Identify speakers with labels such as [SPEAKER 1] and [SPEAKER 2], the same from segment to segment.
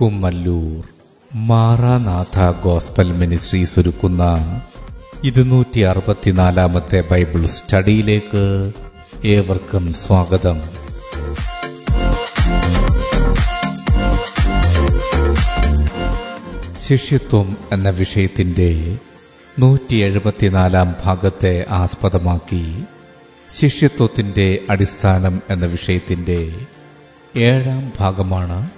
[SPEAKER 1] Kummallur. Maranatha gospel ministries ഒരുക്കുന്ന ഇരുന്നൂറ്റി അറുപത്തിനാലാമത്തെ Bible സ്റ്റഡിയിലേക്ക് ഏവർക്കും സ്വാഗതം. ശിഷ്യത്വം എന്ന വിഷയത്തിന്റെ നൂറ്റി എഴുപത്തിനാലാം ഭാഗത്തെ ആസ്പദമാക്കി ശിഷ്യത്വത്തിന്റെ അടിസ്ഥാനം എന്ന വിഷയത്തിന്റെ ഏഴാം ഭാഗമാണ്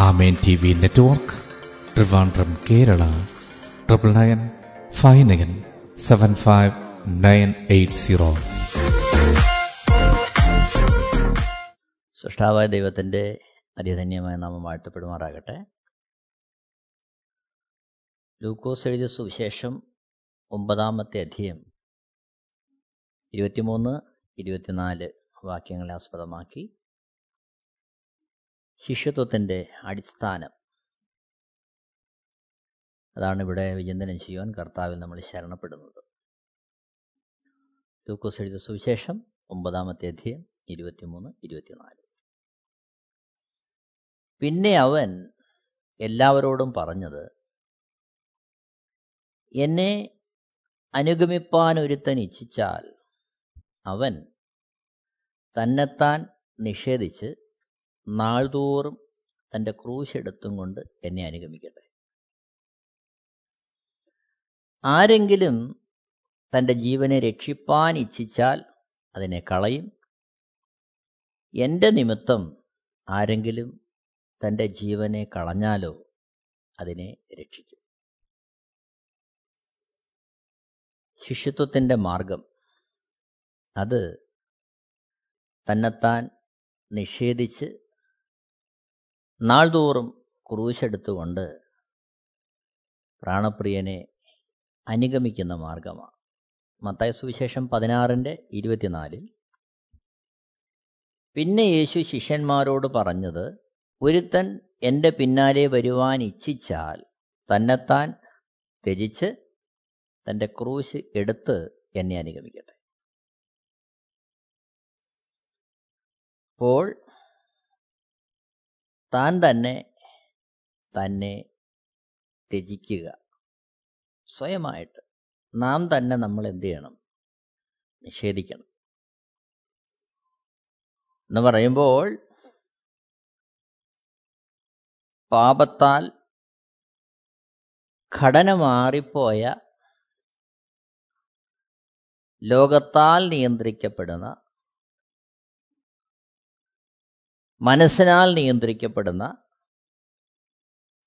[SPEAKER 1] Amen T V network Trivandrum Kerala. Triple nine five nine seven five nine eight zero.
[SPEAKER 2] സൃഷ്ടാവായ ദൈവത്തിന്റെ അതിധന്യമായ നാമം വാഴ്ത്തപ്പെടുമാറാകട്ടെ. ലൂക്കോസ് എഴുതിയ സുവിശേഷം ഒമ്പതാമത്തെ അധ്യയം ഇരുപത്തിമൂന്ന് ഇരുപത്തിനാല് വാക്യങ്ങളെ ആസ്പദമാക്കി ശിഷ്യത്വത്തിന്റെ അടിസ്ഥാനം. അതാണ് ഇവിടെ വിചിന്തനം ചെയ്യുവാൻ കർത്താവിൽ നമ്മൾ ശരണപ്പെടുന്നത്. ലൂക്കോസ് എഴുതിയ സുവിശേഷം ഒമ്പതാമത്തെ അധ്യയം ഇരുപത്തിമൂന്ന് ഇരുപത്തിനാല്. പിന്നെ അവൻ എല്ലാവരോടും പറഞ്ഞത് എന്നെ അനുഗമിപ്പാൻ ഒരുത്തൻ ഇച്ഛിച്ചാൽ അവൻ തന്നെത്താൻ നിഷേധിച്ച് നാൾതോറും തന്റെ ക്രൂശ് എടുത്തും കൊണ്ട് എന്നെ അനുഗമിക്കട്ടെ. ആരെങ്കിലും തന്റെ ജീവനെ രക്ഷിപ്പാൻ ഇച്ഛിച്ചാൽ അതിനെ കളയും. എന്റെ നിമിത്തം ആരെങ്കിലും തന്റെ ജീവനെ കളഞ്ഞാലോ അതിനെ രക്ഷിക്കും. ശിഷ്യത്വത്തിന്റെ മാർഗം. അത് തന്നെത്താൻ നിഷേധിച്ച് നാൾതോറും ക്രൂശെടുത്തുകൊണ്ട് പ്രാണപ്രിയനെ അനുഗമിക്കുന്ന മാർഗമാണ്. മത്തായ സുവിശേഷം പതിനാറിന്റെ ഇരുപത്തിനാലിൽ. പിന്നെ യേശു ശിഷ്യന്മാരോട് പറഞ്ഞത് ഒരുത്തൻ എന്റെ പിന്നാലെ വരുവാൻ ഇച്ഛിച്ചാൽ തന്നെത്താൻ ത്യജിച്ച് തന്റെ ക്രൂശ് എടുത്ത് എന്നെ അനുഗമിക്കട്ടെ. അപ്പോൾ താൻ തന്നെ തന്നെ ത്യജിക്കുക. സ്വയമായിട്ട് നാം തന്നെ നമ്മൾ എന്ത് ചെയ്യണം? നിഷേധിക്കണം. എന്ന് പറയുമ്പോൾ പാപത്താൽ ഘടന മാറിപ്പോയ ലോകത്താൽ നിയന്ത്രിക്കപ്പെടുന്ന മനസ്സിനാൽ നിയന്ത്രിക്കപ്പെടുന്ന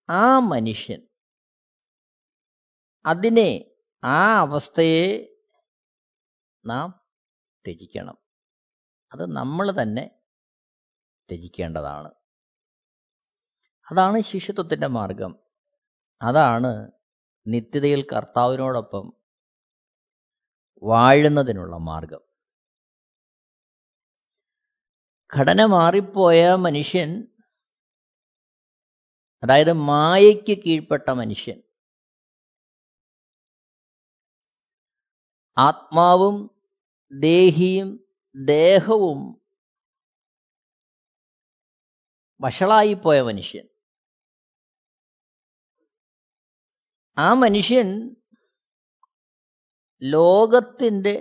[SPEAKER 2] ആ മനുഷ്യൻ അതിനെ ആ അവസ്ഥയെ നാം ത്യജിക്കണം. അത് നമ്മൾ തന്നെ ത്യജിക്കേണ്ടതാണ്. അതാണ് ശിശുത്വത്തിന്റെ മാർഗം. അതാണ് നിത്യതയിൽ കർത്താവിനോടൊപ്പം വാഴുന്നതിനുള്ള മാർഗം. ഘടന മാറിപ്പോയ മനുഷ്യൻ അതായത് മായയ്ക്ക് കീഴ്പ്പെട്ട മനുഷ്യൻ ആത്മാവും ദേഹിയും ദേഹവും വഷളായിപ്പോയ മനുഷ്യൻ. ആ മനുഷ്യൻ ലോകത്തിന്റെ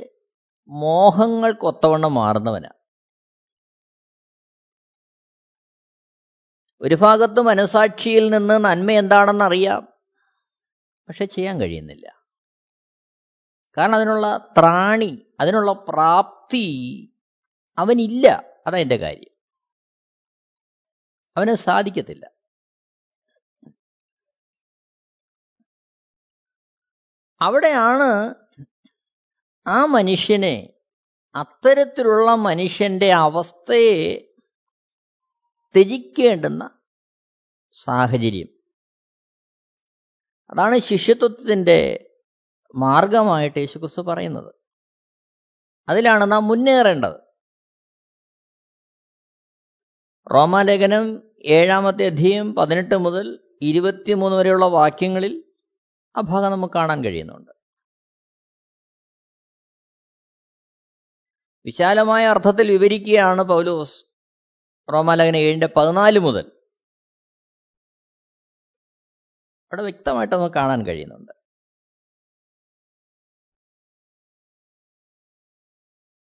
[SPEAKER 2] മോഹങ്ങൾക്കൊത്തവണ്ണം മാറുന്നവനാണ് ഒരു ഭാഗത്ത് മനസാക്ഷിയിൽ നിന്ന് നന്മ എന്താണെന്ന് അറിയാം പക്ഷെ ചെയ്യാൻ കഴിയുന്നില്ല. കാരണം അതിനുള്ള ത്രാണി അതിനുള്ള പ്രാപ്തി അവനില്ല. അതതിന്റെ കാര്യം. അവന് സാധിക്കത്തില്ല. അവിടെയാണ് ആ മനുഷ്യനെ അത്തരത്തിലുള്ള മനുഷ്യന്റെ അവസ്ഥയെ ത്യജിക്കേണ്ടുന്ന സാഹചര്യം. അതാണ് ശിഷ്യത്വത്തിന്റെ മാർഗമായിട്ട് യേശുക്രിസ്തു പറയുന്നത്. അതിലാണ് നാം മുന്നേറേണ്ടത്. റോമാലേഖനം ഏഴാമത്തെ അധ്യയം പതിനെട്ട് മുതൽ ഇരുപത്തിമൂന്ന് വരെയുള്ള വാക്യങ്ങളിൽ ആ ഭാഗം നമുക്ക് കാണാൻ കഴിയുന്നുണ്ട്. വിശാലമായ അർത്ഥത്തിൽ വിവരിക്കുകയാണ് പൗലോസ്. റോമാലേഖന ഏഴിന്റെ പതിനാല് മുതൽ. അവിടെ വ്യക്തമായിട്ട് നമുക്ക് കാണാൻ കഴിയുന്നുണ്ട്.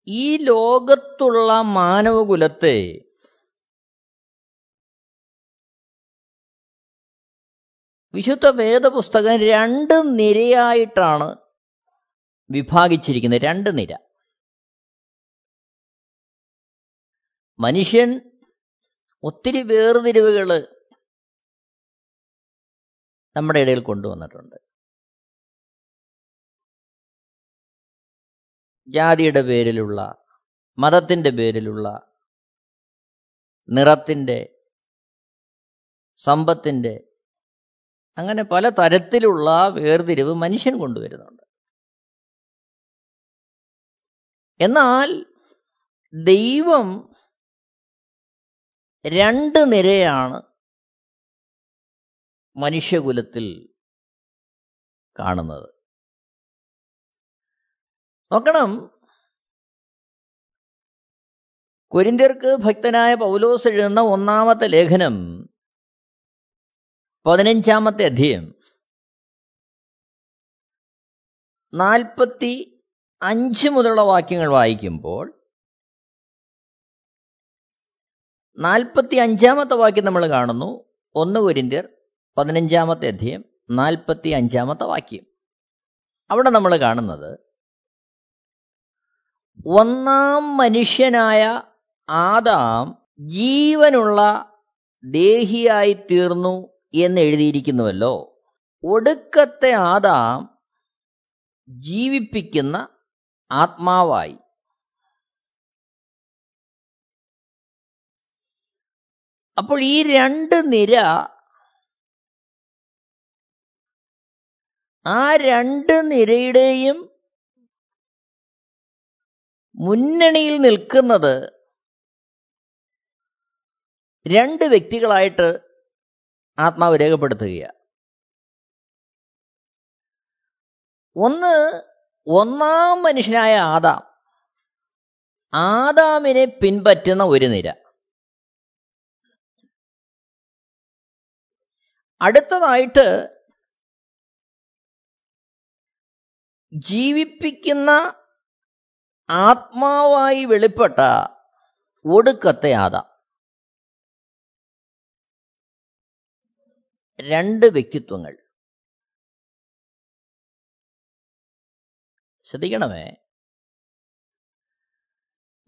[SPEAKER 2] ഈ ലോകത്തുള്ള മാനവകുലത്തെ വിശുദ്ധ വേദപുസ്തകം രണ്ട് നിരയായിട്ടാണ് വിഭാഗിച്ചിരിക്കുന്നത്. രണ്ട് നിര. മനുഷ്യൻ ഒത്തിരി വേർതിരിവുകൾ നമ്മുടെ ഇടയിൽ കൊണ്ടുവന്നിട്ടുണ്ട്. ജാതിയുടെ പേരിലുള്ള മതത്തിന്റെ പേരിലുള്ള നിറത്തിന്റെ സമ്പത്തിന്റെ അങ്ങനെ പല തരത്തിലുള്ള വേർതിരിവ് മനുഷ്യൻ കൊണ്ടുവരുന്നുണ്ട്. എന്നാൽ ദൈവം രണ്ട് നിരയാണ് മനുഷ്യകുലത്തിൽ കാണുന്നത്. നോക്കണം. കൊരിന്ത്യർക്ക് ഭക്തനായ പൗലോസ് എഴുതുന്ന ഒന്നാമത്തെ ലേഖനം പതിനഞ്ചാമത്തെ അധ്യയം നാൽപ്പത്തി അഞ്ച് മുതലുള്ള വാക്യങ്ങൾ വായിക്കുമ്പോൾ നാൽപ്പത്തി അഞ്ചാമത്തെ വാക്യം നമ്മൾ കാണുന്നു. ഒന്ന് കൊരിന്ത്യർ പതിനഞ്ചാമത്തെ അധ്യയം നാൽപ്പത്തി അഞ്ചാമത്തെ വാക്യം. അവിടെ നമ്മൾ കാണുന്നത് ഒന്നാം മനുഷ്യനായ ആദാം ജീവനുള്ള ദേഹിയായി തീർന്നു എന്ന് എഴുതിയിരിക്കുന്നുവല്ലോ. ഒടുക്കത്തെ ആദാം ജീവിപ്പിക്കുന്ന ആത്മാവായി. അപ്പോൾ ഈ രണ്ട് നിര ആ രണ്ട് നിരയുടെയും മുന്നണിയിൽ നിൽക്കുന്നത് രണ്ട് വ്യക്തികളായിട്ട് ആത്മാവ് രേഖപ്പെടുത്തുകയാണ് ഒന്ന് ഒന്നാം മനുഷ്യനായ ആദാം. ആദാമിനെ പിൻപറ്റുന്ന ഒരു നിര. അടുത്തതായിട്ട് ജീവിപ്പിക്കുന്ന ആത്മാവായി വെളിപ്പെട്ട ഒടുക്കത്തെ ആദാം. രണ്ട് വ്യക്തിത്വങ്ങൾ. ശ്രദ്ധിക്കണമേ.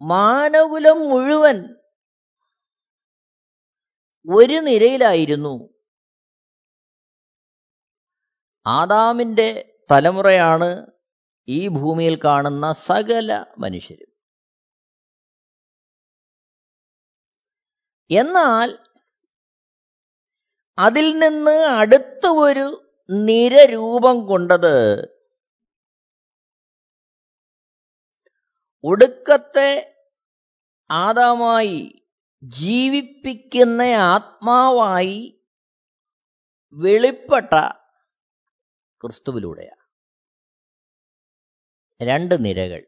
[SPEAKER 2] മാനകുലം മുഴുവൻ ഒരു നിരയിലായിരുന്നു ആദാമിന്റെ തലമുറയാണ് ഈ ഭൂമിയിൽ കാണുന്ന സകല മനുഷ്യരും. എന്നാൽ അതിൽ നിന്ന് അടുത്ത ഒരു നിര രൂപം കൊണ്ടത് ഒടുക്കത്തെ ആദാമായി ജീവിപ്പിക്കുന്ന ആത്മാവായി വെളിപ്പെട്ട ക്രിസ്തുവിലൂടെയാണ്. രണ്ട് നിരകൾ.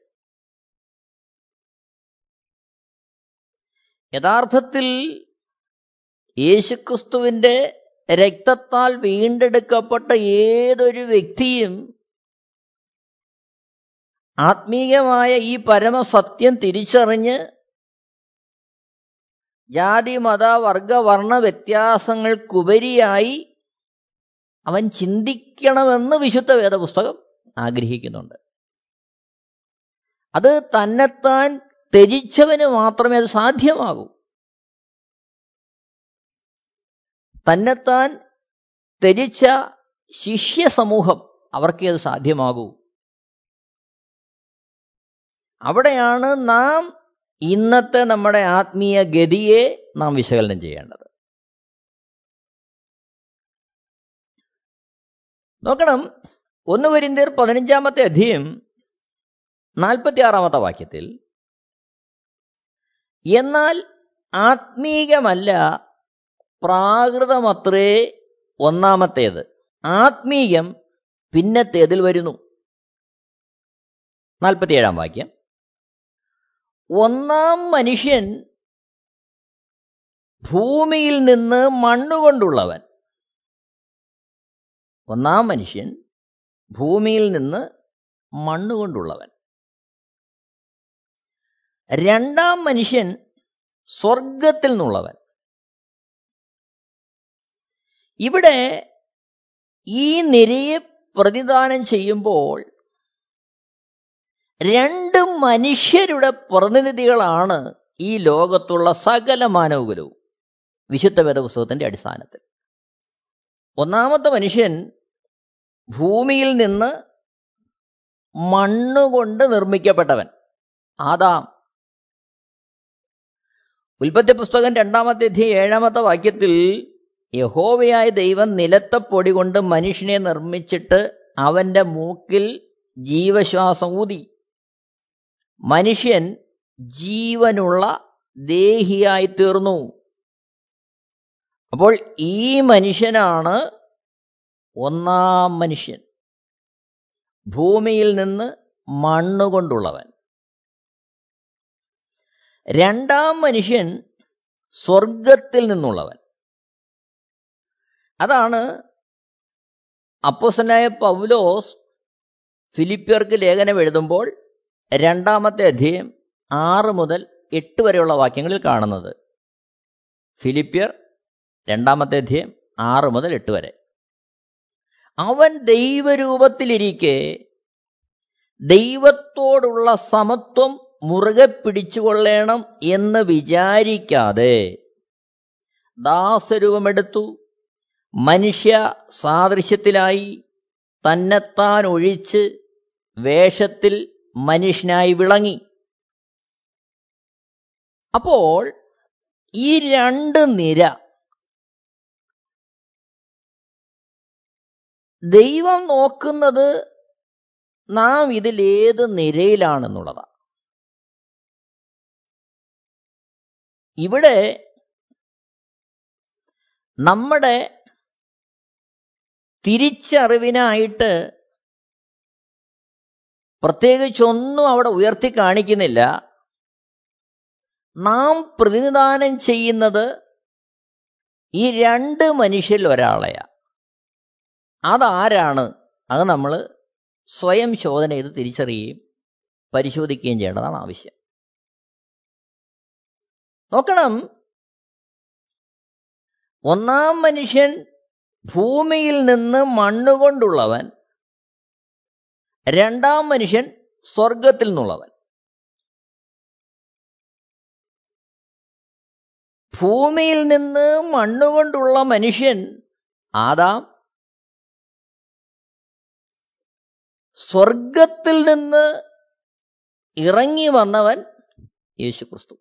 [SPEAKER 2] യഥാർത്ഥത്തിൽ യേശുക്രിസ്തുവിന്റെ രക്തത്താൽ വീണ്ടെടുക്കപ്പെട്ട ഏതൊരു വ്യക്തിയും ആത്മീയമായ ഈ പരമസത്യം തിരിച്ചറിഞ്ഞ് ജാതി മത വർഗ വർണ വ്യത്യാസങ്ങൾക്കുപരിയായി അവൻ ചിന്തിക്കണമെന്ന് വിശുദ്ധ വേദപുസ്തകം ആഗ്രഹിക്കുന്നുണ്ട്. അത് തന്നെത്താൻ ത്യജിച്ചവന് മാത്രമേ അത് സാധ്യമാകൂ. തന്നെത്താൻ ത്യജിച്ച ശിഷ്യ സമൂഹം അവർക്കേ അത് സാധ്യമാകൂ. അവിടെയാണ് നാം ഇന്നത്തെ നമ്മുടെ ആത്മീയ ഗതിയെ നാം വിശകലനം ചെയ്യേണ്ടത്. നോക്കണം. ഒന്ന് കുരിന്തിയർ പതിനഞ്ചാമത്തെ അധ്യയം നാൽപ്പത്തിയാറാമത്തെ വാക്യത്തിൽ എന്നാൽ ആത്മീകമല്ല പ്രാകൃതമത്രേ ഒന്നാമത്തേത്. ആത്മീയം പിന്നത്തേതിൽ വരുന്നു. നാൽപ്പത്തിയേഴാം വാക്യം ഒന്നാം മനുഷ്യൻ ഭൂമിയിൽ നിന്ന് മണ്ണുകൊണ്ടുള്ളവൻ ഒന്നാം മനുഷ്യൻ ഭൂമിയിൽ നിന്ന് മണ്ണുകൊണ്ടുള്ളവൻ രണ്ടാം മനുഷ്യൻ സ്വർഗത്തിൽ നിന്നുള്ളവൻ. ഇവിടെ ഈ നിരയെ പ്രതിദാനം ചെയ്യുമ്പോൾ രണ്ട് മനുഷ്യരുടെ പ്രതിനിധികളാണ് ഈ ലോകത്തുള്ള സകല മാനവകുലവും. വിശുദ്ധ വേദപുസ്തകത്തിന്റെ അടിസ്ഥാനത്തിൽ. ഒന്നാമത്തെ മനുഷ്യൻ ഭൂമിയിൽ നിന്ന് മണ്ണുകൊണ്ട് നിർമ്മിക്കപ്പെട്ടവൻ. ആദാം. ഉൽപ്പത്തി പുസ്തകം രണ്ടാമത്തെ അധ്യയം ഏഴാമത്തെ വാക്യത്തിൽ യഹോവയായ ദൈവം നിലത്തെ പൊടി കൊണ്ട് മനുഷ്യനെ നിർമ്മിച്ചിട്ട് അവന്റെ മൂക്കിൽ ജീവശ്വാസം ഊതി. മനുഷ്യൻ ജീവനുള്ള ദേഹിയായി തീർന്നു. അപ്പോൾ ഈ മനുഷ്യനാണ് ഒന്നാം മനുഷ്യൻ. ഭൂമിയിൽ നിന്ന് മണ്ണുകൊണ്ടുള്ളവൻ രണ്ടാം മനുഷ്യൻ സ്വർഗത്തിൽ നിന്നുള്ളവൻ. അതാണ് അപ്പോസനായ പൗലോസ് ഫിലിപ്പിയർക്ക് ലേഖനം എഴുതുമ്പോൾ രണ്ടാമത്തെ അധ്യയം ആറ് മുതൽ എട്ട് വരെയുള്ള വാക്യങ്ങളിൽ കാണുന്നത്. ഫിലിപ്പിയർ രണ്ടാമത്തെ അധ്യയം ആറ് മുതൽ എട്ട് വരെ. അവൻ ദൈവരൂപത്തിലിരിക്കെ ദൈവത്തോടുള്ള സമത്വം മുറുകെ പിടിച്ചുകൊള്ളണം എന്ന് വിചാരിക്കാതെ ദാസരൂപമെടുത്തു. മനുഷ്യ സാദൃശ്യത്തിലായി തന്നെത്താൻ ഒഴിച്ച് വേഷത്തിൽ മനുഷ്യനായി വിളങ്ങി. അപ്പോൾ ഈ രണ്ട് നിര ദൈവം നോക്കുന്നത് നാം ഇതിലേത് നിരയിലാണെന്നുള്ളതാണ് ഇവിടെ നമ്മുടെ തിരിച്ചറിവിനായിട്ട് പ്രത്യേകിച്ചൊന്നും അവിടെ ഉയർത്തി കാണിക്കുന്നില്ല. നാം പ്രതിനിധാനം ചെയ്യുന്നത് ഈ രണ്ട് മനുഷ്യരിൽ ഒരാളെയാ. അതാരാണ്? അത് നമ്മൾ സ്വയം ശോധന ചെയ്ത് തിരിച്ചറിയുകയും പരിശോധിക്കുകയും ചെയ്യേണ്ടതാണ് ആവശ്യം. നോക്കണം. ഒന്നാം മനുഷ്യൻ ഭൂമിയിൽ നിന്ന് മണ്ണുകൊണ്ടുള്ളവൻ രണ്ടാം മനുഷ്യൻ സ്വർഗത്തിൽ നിന്നുള്ളവൻ. ഭൂമിയിൽ നിന്ന് മണ്ണുകൊണ്ടുള്ള മനുഷ്യൻ ആദാം സ്വർഗത്തിൽ നിന്ന് ഇറങ്ങി വന്നവൻ യേശു ക്രിസ്തു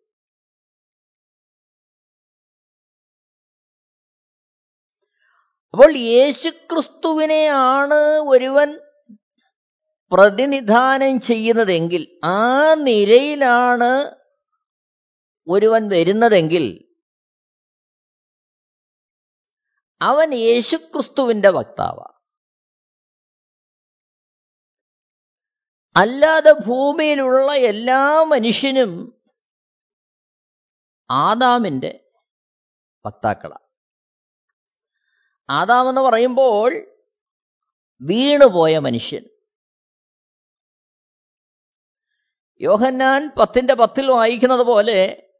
[SPEAKER 2] അപ്പോൾ യേശുക്രിസ്തുവിനെയാണ് ഒരുവൻ പ്രതിനിധാനം ചെയ്യുന്നതെങ്കിൽ ആ നിരയിലാണ് ഒരുവൻ വരുന്നതെങ്കിൽ അവൻ യേശുക്രിസ്തുവിന്റെ വക്താവ അല്ലാതെ ഭൂമിയിലുള്ള എല്ലാ മനുഷ്യനും ആദാമിന്റെ വക്താക്കളാണ് ആദാമെന്ന് പറയുമ്പോൾ വീണുപോയ മനുഷ്യൻ. യോഹന്നാൻ പത്തിന്റെ പത്തിൽ വായിക്കുന്നത് പോലെ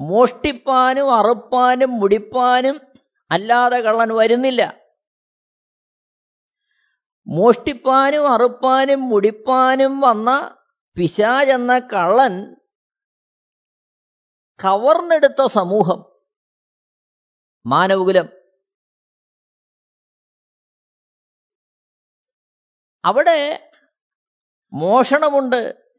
[SPEAKER 2] മോഷ്ടിപ്പാനും അറുപ്പാനും മുടിപ്പാനും അല്ലാതെ കള്ളൻ വരുന്നില്ല. മോഷ്ടിപ്പാനും അറുപ്പാനും മുടിപ്പാനും വന്ന പിശാചെന്ന കള്ളൻ കവർന്നെടുത്ത സമൂഹം. മാനവകുലം. അവിടെ മോഷണമുണ്ട്.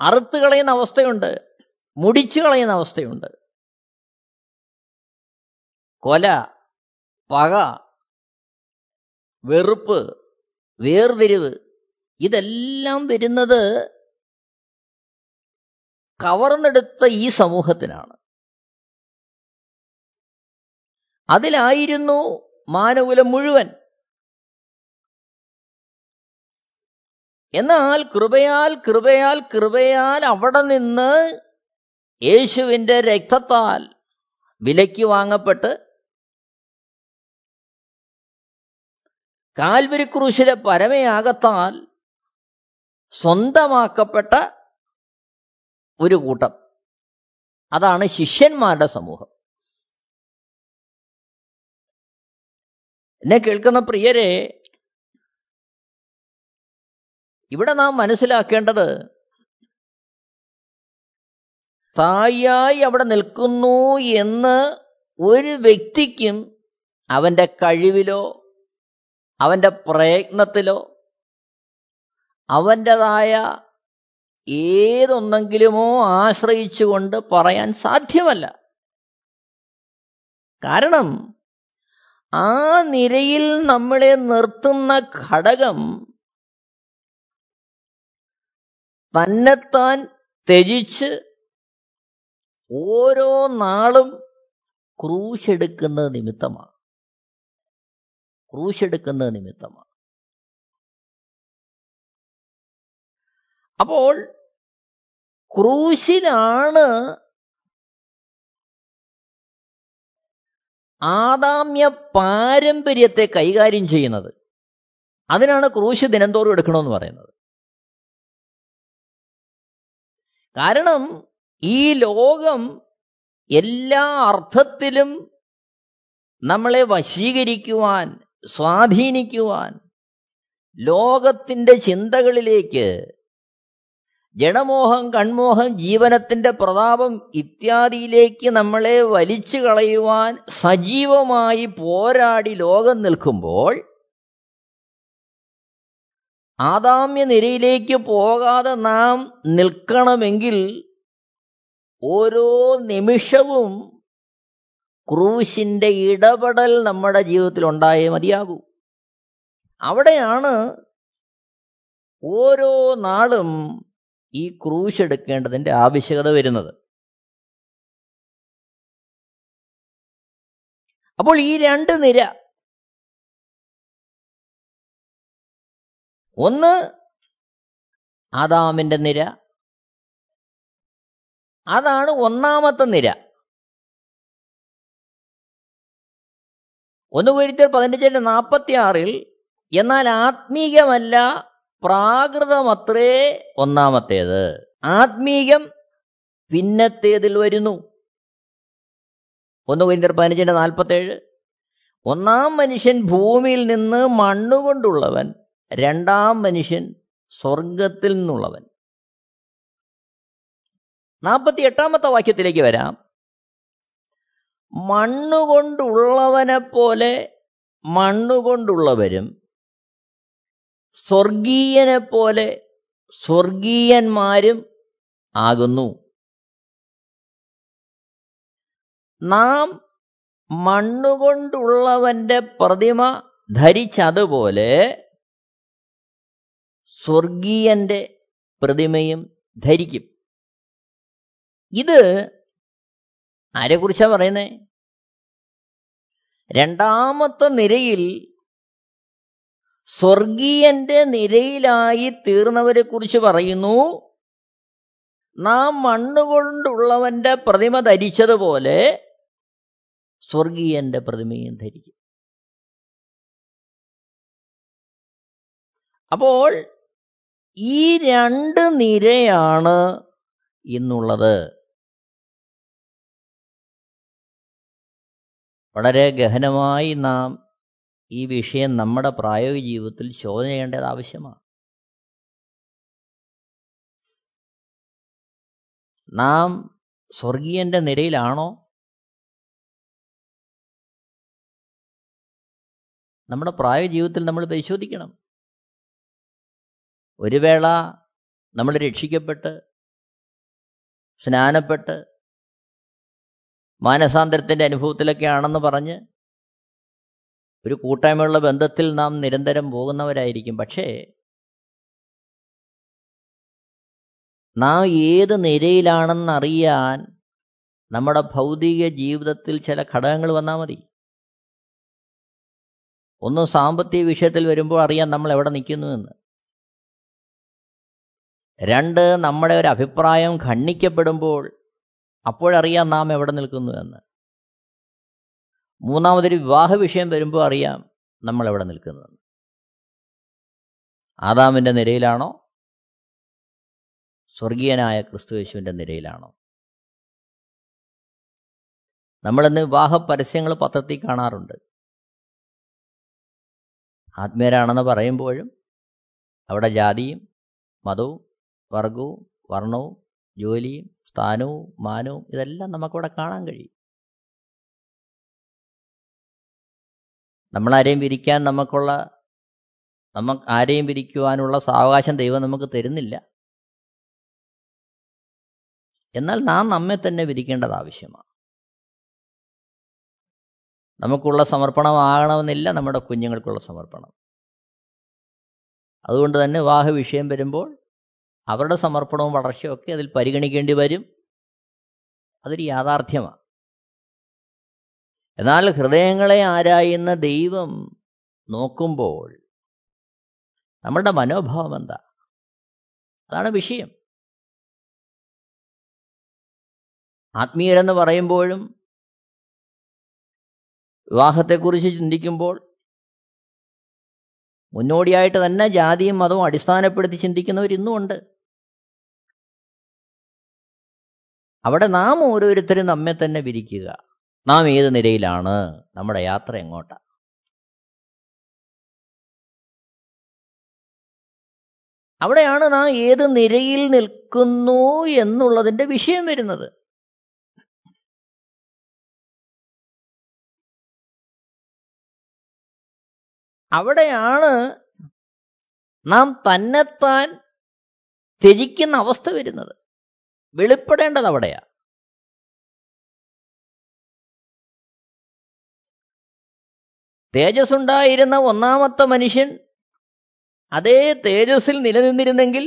[SPEAKER 2] അറുത്ത് കളയുന്ന അവസ്ഥയുണ്ട്. മുടിച്ചു കളയുന്ന അവസ്ഥയുണ്ട്. കൊല പക വെറുപ്പ് വേർതിരിവ് ഇതെല്ലാം വരുന്നത് കവർന്നെടുത്ത ഈ സമൂഹത്തിനാണ്. അതിലായിരുന്നു മാനകുലം മുഴുവൻ. എന്നാൽ കൃപയാൽ കൃപയാൽ കൃപയാൽ അവിടെ നിന്ന് യേശുവിന്റെ രക്തത്താൽ വിലയ്ക്ക് വാങ്ങപ്പെട്ട് കാൽവരി ക്രൂശിലെ പരമയാകത്താൽ സ്വന്തമാക്കപ്പെട്ട ഒരു കൂട്ടം. അതാണ് ശിഷ്യന്മാരുടെ സമൂഹം. എന്നെ കേൾക്കുന്ന പ്രിയരെ ഇവിടെ നാം മനസ്സിലാക്കേണ്ടത് തായായി അവിടെ നിൽക്കുന്നു എന്ന് ഒരു വ്യക്തിക്കും അവന്റെ കഴിവിലോ അവന്റെ പ്രയത്നത്തിലോ അവന്റെതായ ഏതൊന്നെങ്കിലുമോ ആശ്രയിച്ചുകൊണ്ട് പറയാൻ സാധ്യമല്ല. കാരണം ആ നിരയിൽ നമ്മളെ നിർത്തുന്ന ഘടകം തന്നെത്താൻ ത്യജിച്ച് ഓരോ നാളും ക്രൂശെടുക്കുന്നത് നിമിത്തമാണ്. ക്രൂശെടുക്കുന്നത് നിമിത്തമാണ്. അപ്പോൾ ക്രൂശിനാണ് ആദാമ്യ പാരമ്പര്യത്തെ കൈകാര്യം ചെയ്യുന്നത്. അതിനാണ് ക്രൂശ് ദിനംതോറും എടുക്കണമെന്ന് പറയുന്നത്. കാരണം ഈ ലോകം എല്ലാ അർത്ഥത്തിലും നമ്മളെ വശീകരിക്കുവാൻ സ്വാധീനിക്കുവാൻ ലോകത്തിന്റെ ചിന്തകളിലേക്ക് ജഡമോഹം കൺമോഹം ജീവനത്തിന്റെ പ്രതാപം ഇത്യാദിയിലേക്ക് നമ്മളെ വലിച്ചു കളയുവാൻ സജീവമായി പോരാടി ലോകം നിൽക്കുമ്പോൾ ആദാമ്യ നിരയിലേക്ക് പോകാതെ നാം നിൽക്കണമെങ്കിൽ ഓരോ നിമിഷവും ക്രൂശിന്റെ ഇടപെടൽ നമ്മുടെ ജീവിതത്തിൽ ഉണ്ടായേ മതിയാകൂ. അവിടെയാണ് ഓരോ നാളും ഈ ക്രൂശ് എടുക്കേണ്ടതിന്റെ ആവശ്യകത വരുന്നത്. അപ്പോൾ ഈ രണ്ട് നിര ഒന്ന് ആദാമിന്റെ നിര അതാണ് ഒന്നാമത്തെ നിര. ഒന്ന് കുരിത്തർ പതിനഞ്ചിന്റെ നാൽപ്പത്തി ആറിൽ എന്നാൽ ആത്മീകമല്ല പ്രാകൃതമത്രേ ഒന്നാമത്തേത്. ആത്മീകം പിന്നത്തേതിൽ വരുന്നു. ഒന്ന് പതിനഞ്ചിന്റെ നാൽപ്പത്തേഴ് ഒന്നാം മനുഷ്യൻ ഭൂമിയിൽ നിന്ന് മണ്ണുകൊണ്ടുള്ളവൻ രണ്ടാം മനുഷ്യൻ സ്വർഗത്തിൽ നിന്നുള്ളവൻ. നാൽപ്പത്തി എട്ടാമത്തെ വാക്യത്തിലേക്ക് വരാം. മണ്ണുകൊണ്ടുള്ളവനെ പോലെ മണ്ണുകൊണ്ടുള്ളവരും സ്വർഗീയനെപ്പോലെ സ്വർഗീയന്മാരും ആകുന്നു. നാം മണ്ണുകൊണ്ടുള്ളവന്റെ പ്രതിമ ധരിച്ചതുപോലെ സ്വർഗീയന്റെ പ്രതിമയും ധരിക്കും. ഇത് ആരെക്കുറിച്ചാ പറയുന്നേ? രണ്ടാമത്തെ നിരയിൽ സ്വർഗീയന്റെ നിരയിലായി തീർന്നവരെ കുറിച്ച് പറയുന്നു. നാം മണ്ണുകൊണ്ടുള്ളവന്റെ പ്രതിമ ധരിച്ചതുപോലെ സ്വർഗീയന്റെ പ്രതിമയും ധരിക്കും. അപ്പോൾ ഈ രണ്ട് നിരയാണ് ഇന്നുള്ളത്. വളരെ ഗഹനമായി നാം ഈ വിഷയം നമ്മുടെ പ്രായോഗിക ജീവിതത്തിൽ ശോധന ചെയ്യേണ്ടത് ആവശ്യമാണ്. നാം സ്വർഗീയന്റെ നിരയിലാണോ? നമ്മുടെ പ്രായ ജീവിതത്തിൽ നമ്മൾ പരിശോധിക്കണം. ഒരു വേള നമ്മൾ രക്ഷിക്കപ്പെട്ട് സ്നാനപ്പെട്ട് മാനസാന്തരത്തിന്റെ അനുഭവത്തിലൊക്കെ ആണെന്ന് പറഞ്ഞ് ഒരു കൂട്ടായ്മയുള്ള ബന്ധത്തിൽ നാം നിരന്തരം പോകുന്നവരായിരിക്കും. പക്ഷേ നാം ഏത് നിരയിലാണെന്നറിയാൻ നമ്മുടെ ഭൗതിക ജീവിതത്തിൽ ചില ഘടകങ്ങൾ വന്നാൽ മതി. ഒന്ന് സാമ്പത്തിക വിഷയത്തിൽ വരുമ്പോൾ അറിയാം നമ്മൾ എവിടെ നിൽക്കുന്നു എന്ന്. രണ്ട് നമ്മുടെ ഒരു അഭിപ്രായം ഖണ്ഡിക്കപ്പെടുമ്പോൾ അപ്പോഴറിയാം നാം എവിടെ നിൽക്കുന്നു എന്ന്. മൂന്നാമതൊരു വിവാഹ വിഷയം വരുമ്പോൾ അറിയാം നമ്മൾ എവിടെ നിൽക്കുന്നതെന്ന് ആദാമിന്റെ നിരയിലാണോ? സ്വർഗീയനായ ക്രിസ്തുയേശുവിന്റെ നിരയിലാണോ? നമ്മളിന്ന് വിവാഹ പരസ്യങ്ങൾ പത്രത്തിൽ കാണാറുണ്ട്. ആത്മീയരാണെന്ന് പറയുമ്പോഴും അവിടെ ജാതിയും മതവും വർഗവും വർണവും ജോലിയും സ്ഥാനവും മാനവും ഇതെല്ലാം നമുക്കവിടെ കാണാൻ കഴിയും. നമ്മളാരെയും വിരിക്കാൻ നമുക്കുള്ള നമുക്ക് ആരെയും വിരിക്കുവാനുള്ള സാവകാശം ദൈവം നമുക്ക് തരുന്നില്ല. എന്നാൽ നാം നമ്മെ തന്നെ വിരിക്കേണ്ടത് ആവശ്യമാണ്. നമുക്കുള്ള സമർപ്പണമാകണമെന്നില്ല നമ്മുടെ കുഞ്ഞുങ്ങൾക്കുള്ള സമർപ്പണം. അതുകൊണ്ട് തന്നെ വിവാഹ വിഷയം വരുമ്പോൾ അവരുടെ സമർപ്പണവും വളർച്ചയും ഒക്കെ അതിൽ പരിഗണിക്കേണ്ടി വരും. അതൊരു യാഥാർത്ഥ്യമാണ് എന്നാൽ ഹൃദയങ്ങളെ ആരായുന്ന ദൈവം നോക്കുമ്പോൾ നമ്മളുടെ മനോഭാവം എന്താ? അതാണ് വിഷയം. ആത്മീയരെന്ന് പറയുമ്പോഴും വിവാഹത്തെക്കുറിച്ച് ചിന്തിക്കുമ്പോൾ മുന്നോടിയായിട്ട് തന്നെ ജാതിയും മതവും അടിസ്ഥാനപ്പെടുത്തി ചിന്തിക്കുന്നവർ ഇന്നും ഉണ്ട്. അവിടെ നാം ഓരോരുത്തരും നമ്മെ തന്നെ വിരിക്കുക. നാം ഏത് നിരയിലാണ്? നമ്മുടെ യാത്ര എങ്ങോട്ടാണ് അവിടെയാണ് നാം ഏത് നിരയിൽ നിൽക്കുന്നു എന്നുള്ളതിന്റെ വിഷയം വരുന്നത്. അവിടെയാണ് നാം തന്നെത്താൻ ത്യജിക്കുന്ന അവസ്ഥ വരുന്നത്. വെളിപ്പെടേണ്ടത് അവിടെയാ തേജസ്സുണ്ടായിരുന്ന ഒന്നാമത്തെ മനുഷ്യൻ അതേ തേജസ്സിൽ നിലനിന്നിരുന്നെങ്കിൽ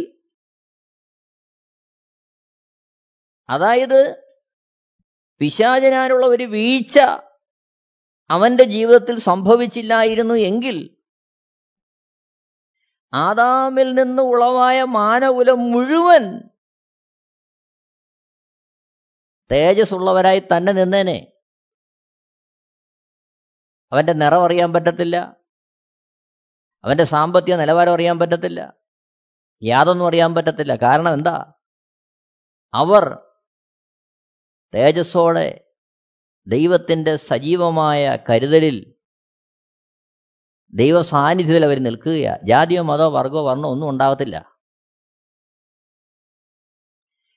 [SPEAKER 2] അതായത് പിശാചനാനുള്ള ഒരു വീഴ്ച അവന്റെ ജീവിതത്തിൽ സംഭവിച്ചില്ലായിരുന്നു എങ്കിൽ ആദാമിൽ നിന്ന് ഉളവായ മാനകുലം മുഴുവൻ തേജസ്സുള്ളവരായി തന്നെ നിന്നേനെ. അവന്റെ നിറം അറിയാൻ പറ്റത്തില്ല. അവന്റെ സാമ്പത്തിക നിലവാരം അറിയാൻ പറ്റത്തില്ല. യാതൊന്നും അറിയാൻ പറ്റത്തില്ല. കാരണം എന്താ? അവർ തേജസ്സോടെ ദൈവത്തിന്റെ സജീവമായ കരുതലിൽ ദൈവ സാന്നിധ്യത്തിൽ അവർ നിൽക്കുകയാണ് ജാതിയോ മതോ വർഗോ വർണോ ഒന്നും ഉണ്ടാകത്തില്ല.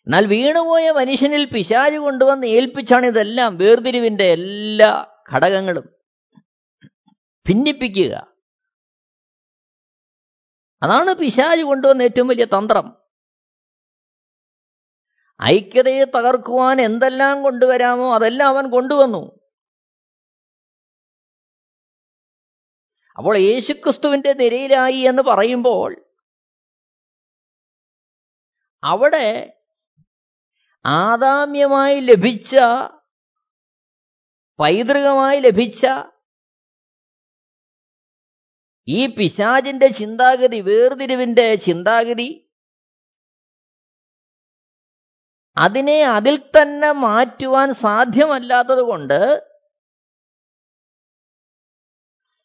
[SPEAKER 2] എന്നാൽ വീണുപോയ മനുഷ്യനിൽ പിശാജ് കൊണ്ടുവന്ന് ഏൽപ്പിച്ചാണ് ഇതെല്ലാം വേർതിരിവിന്റെ എല്ലാ ഘടകങ്ങളും ഭിന്നിപ്പിക്കുക. അതാണ് പിശാജ് കൊണ്ടുവന്ന ഏറ്റവും വലിയ തന്ത്രം. ഐക്യതയെ തകർക്കുവാൻ എന്തെല്ലാം കൊണ്ടുവരാമോ അതെല്ലാം അവൻ കൊണ്ടുവന്നു. അപ്പോൾ യേശുക്രിസ്തുവിന്റെ നിരയിലായി എന്ന് പറയുമ്പോൾ അവിടെ ആദാമ്യമായി ലഭിച്ച പൈതൃകമായി ലഭിച്ച ഈ പിശാചിന്റെ ചിന്താഗതി വേർതിരിവിന്റെ ചിന്താഗതി അതിനെ അതിൽ തന്നെ മാറ്റുവാൻ സാധ്യമല്ലാത്തത് കൊണ്ട്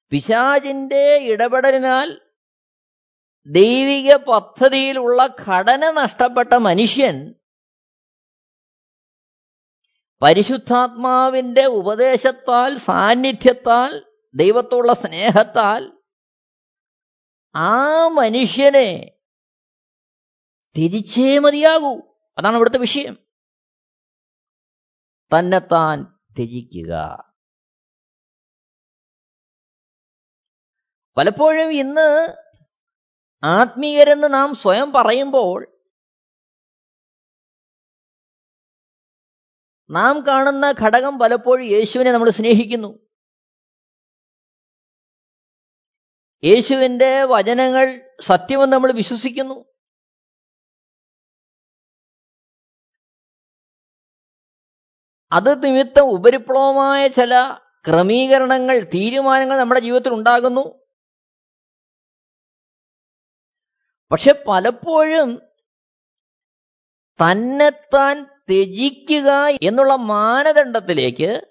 [SPEAKER 2] പിശാചിന്റെ ഇടപെടലിനാൽ ദൈവിക പദ്ധതിയിലുള്ള ഘടന നഷ്ടപ്പെട്ട മനുഷ്യൻ പരിശുദ്ധാത്മാവിന്റെ ഉപദേശത്താൽ സാന്നിധ്യത്താൽ ദൈവത്തോടുള്ള സ്നേഹത്താൽ ആ മനുഷ്യനെ തിരിച്ചേ മതിയാകൂ. അതാണ് ഇവിടുത്തെ വിഷയം. തന്നെത്താൻ ത്യജിക്കുക. പലപ്പോഴും ഇന്ന് ആത്മീയരെന്ന് നാം സ്വയം പറയുമ്പോൾ നാം കാണുന്ന ഘടകം പലപ്പോഴും യേശുവിനെ നമ്മൾ സ്നേഹിക്കുന്നു. യേശുവിന്റെ വചനങ്ങൾ സത്യമെന്ന് നമ്മൾ വിശ്വസിക്കുന്നു. അത് നിമിത്തം ഉപരിപ്ലവമായ ചില ക്രമീകരണങ്ങൾ തീരുമാനങ്ങൾ നമ്മുടെ ജീവിതത്തിൽ ഉണ്ടാകുന്നു. പക്ഷെ പലപ്പോഴും തന്നെത്താൻ ത്യജിക്കുക എന്നുള്ള മാനദണ്ഡത്തിലേക്ക്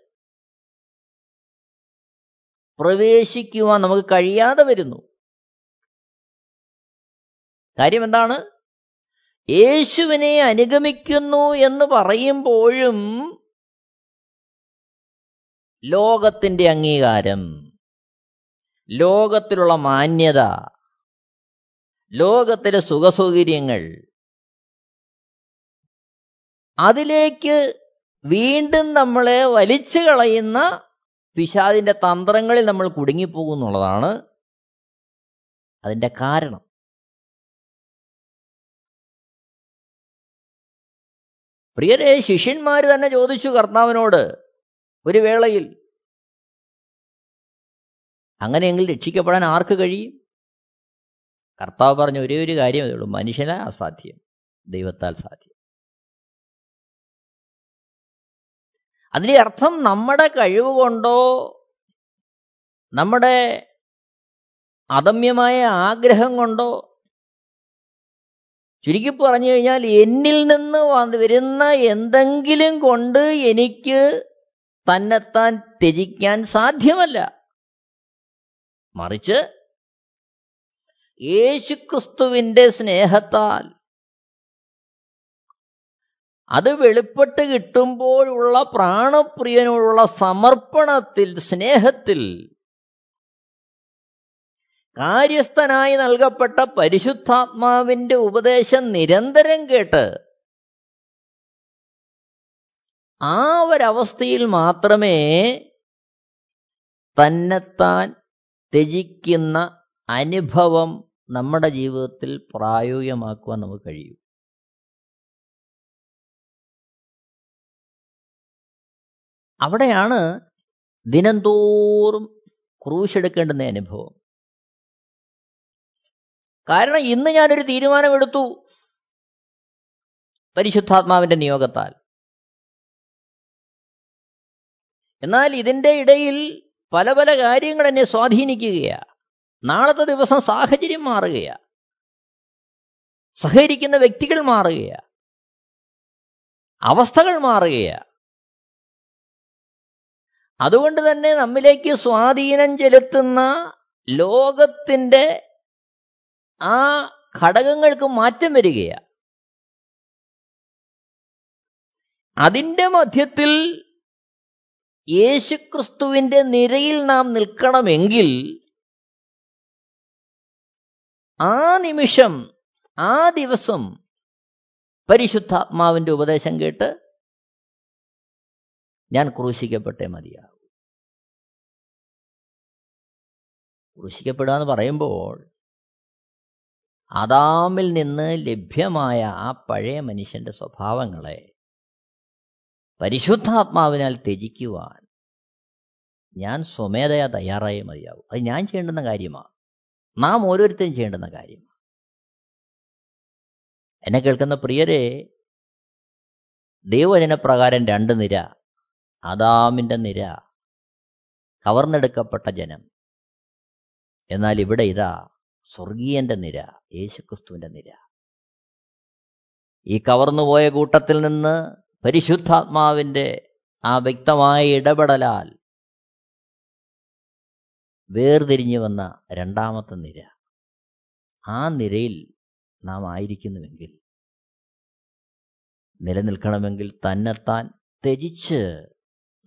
[SPEAKER 2] പ്രവേശിക്കുവാൻ നമുക്ക് കഴിയാതെ വരുന്നു. കാര്യം എന്താണ്? യേശുവിനെ അനുഗമിക്കുന്നു എന്ന് പറയുമ്പോഴും ലോകത്തിന്റെ അംഗീകാരം. ലോകത്തിലുള്ള മാന്യത. ലോകത്തിലെ സുഖസൗകര്യങ്ങൾ. അതിലേക്ക് വീണ്ടും നമ്മളെ വലിച്ചു കളയുന്ന പിശാദിന്റെ തന്ത്രങ്ങളിൽ നമ്മൾ കുടുങ്ങിപ്പോകും എന്നുള്ളതാണ് അതിന്റെ കാരണം. പ്രിയരെ ശിഷ്യന്മാർ തന്നെ ചോദിച്ചു കർത്താവിനോട് ഒരു വേളയിൽ. അങ്ങനെയെങ്കിൽ രക്ഷിക്കപ്പെടാൻ ആർക്ക് കഴിയും? കർത്താവ് പറഞ്ഞ ഒരേ ഒരു കാര്യമേ ഉള്ളൂ. മനുഷ്യനെ അസാധ്യം. ദൈവത്താൽ സാധ്യം. അതിന് അർത്ഥം നമ്മുടെ കഴിവ് കൊണ്ടോ നമ്മുടെ അദമ്യമായ ആഗ്രഹം കൊണ്ടോ ചുരുക്കി പറഞ്ഞു കഴിഞ്ഞാൽ എന്നിൽ നിന്ന് വരുന്ന എന്തെങ്കിലും കൊണ്ട് എനിക്ക് തന്നെത്താൻ ത്യജിക്കാൻ സാധ്യമല്ല. മറിച്ച് യേശുക്രിസ്തുവിന്റെ സ്നേഹത്താൽ അത് വെളിപ്പെട്ട് കിട്ടുമ്പോഴുള്ള പ്രാണപ്രിയനോടുള്ള സമർപ്പണത്തിൽ സ്നേഹത്തിൽ കാര്യസ്ഥനായി നൽകപ്പെട്ട പരിശുദ്ധാത്മാവിന്റെ ഉപദേശം നിരന്തരം കേട്ട് ആ ഒരവസ്ഥയിൽ മാത്രമേ തന്നെത്താൻ ത്യജിക്കുന്ന അനുഭവം നമ്മുടെ ജീവിതത്തിൽ പ്രായോഗികമാക്കുവാൻ നമുക്ക് കഴിയൂ. അവിടെയാണ് ദിനംതോറും ക്രൂശെടുക്കേണ്ടുന്ന അനുഭവം. കാരണം ഇന്ന് ഞാനൊരു തീരുമാനമെടുത്തു. പരിശുദ്ധാത്മാവിന്റെ നിയോഗത്താൽ. എന്നാൽ ഇതിന്റെ ഇടയിൽ പല പല കാര്യങ്ങൾ എന്നെ സ്വാധീനിക്കുകയാണ് നാളത്തെ ദിവസം സാഹചര്യം മാറുകയാണ് സഹകരിക്കുന്ന വ്യക്തികൾ മാറുകയാണ് അവസ്ഥകൾ മാറുകയാണ് അതുകൊണ്ട് തന്നെ നമ്മിലേക്ക് സ്വാധീനം ചെലുത്തുന്ന ലോകത്തിന്റെ ആ ഘടകങ്ങൾക്ക് മാറ്റം വരികയാണ് അതിന്റെ മധ്യത്തിൽ യേശുക്രിസ്തുവിന്റെ നിരയിൽ നാം നിൽക്കണമെങ്കിൽ ആ നിമിഷം ആ ദിവസം പരിശുദ്ധാത്മാവിന്റെ ഉപദേശം കേട്ട് ഞാൻ ക്രൂശിക്കപ്പെട്ടേ മതിയാകും. ക്രൂശിക്കപ്പെടുക എന്ന് പറയുമ്പോൾ അദാമിൽ നിന്ന് ലഭ്യമായ ആ പഴയ മനുഷ്യന്റെ സ്വഭാവങ്ങളെ പരിശുദ്ധാത്മാവിനാൽ ത്യജിക്കുവാൻ ഞാൻ സ്വമേധയാ തയ്യാറായേ മതിയാവും. അത് ഞാൻ ചെയ്യേണ്ടുന്ന കാര്യമാണ് നാം ഓരോരുത്തരും ചെയ്യേണ്ടുന്ന കാര്യമാണ് എന്നെ കേൾക്കുന്ന പ്രിയരെ ദൈവജനപ്രകാരം രണ്ട് നിര. അദാമിന്റെ നിര കവർന്നെടുക്കപ്പെട്ട ജനം. എന്നാൽ ഇവിടെ ഇതാ സ്വർഗീയന്റെ നിര യേശുക്രിസ്തുവിന്റെ നിര. ഈ കവർന്നുപോയ കൂട്ടത്തിൽ നിന്ന് പരിശുദ്ധാത്മാവിന്റെ ആ വ്യക്തമായ ഇടപെടലാൽ വേർതിരിഞ്ഞു വന്ന രണ്ടാമത്തെ നിര. ആ നിരയിൽ നാം ആയിരിക്കുന്നുവെങ്കിൽ നിലനിൽക്കണമെങ്കിൽ തന്നെത്താൻ ത്യജിച്ച്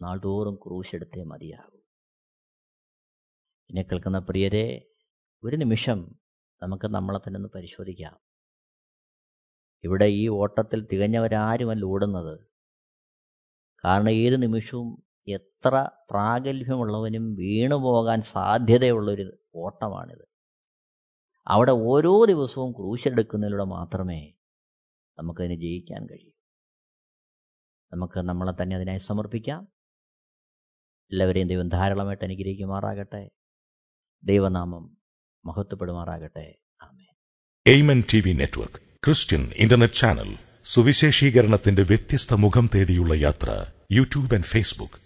[SPEAKER 2] നാൾതോറും ക്രൂശെടുത്തേ മതിയാകൂ. എന്നെ കേൾക്കുന്ന പ്രിയരെ ഒരു നിമിഷം നമുക്ക് നമ്മളെ തന്നെ ഒന്ന് പരിശോധിക്കാം. ഇവിടെ ഈ ഓട്ടത്തിൽ തികഞ്ഞവരാരുമല്ല ഓടുന്നത്. കാരണം ഏത് നിമിഷവും എത്ര പ്രാഗൽഭ്യമുള്ളവനും വീണു പോകാൻ സാധ്യതയുള്ളൊരു ഓട്ടമാണിത്. അവിടെ ഓരോ ദിവസവും ക്രൂശെടുക്കുന്നതിലൂടെ മാത്രമേ നമുക്കതിനെ ജയിക്കാൻ കഴിയൂ. നമുക്ക് നമ്മളെ തന്നെ അതിനായി സമർപ്പിക്കാം. എല്ലാവരെയും ദൈവം ധാരാളമായിട്ട് അനുഗ്രഹിക്കുമാറാകട്ടെ. ദൈവനാമം മഹത്വപ്പെടുമാറാകട്ടെ.
[SPEAKER 3] Amen T V network Christian internet channel സുവിശേഷീകരണത്തിന്റെ വ്യത്യസ്ത മുഖം തേടിയുള്ള യാത്ര YouTube and Facebook.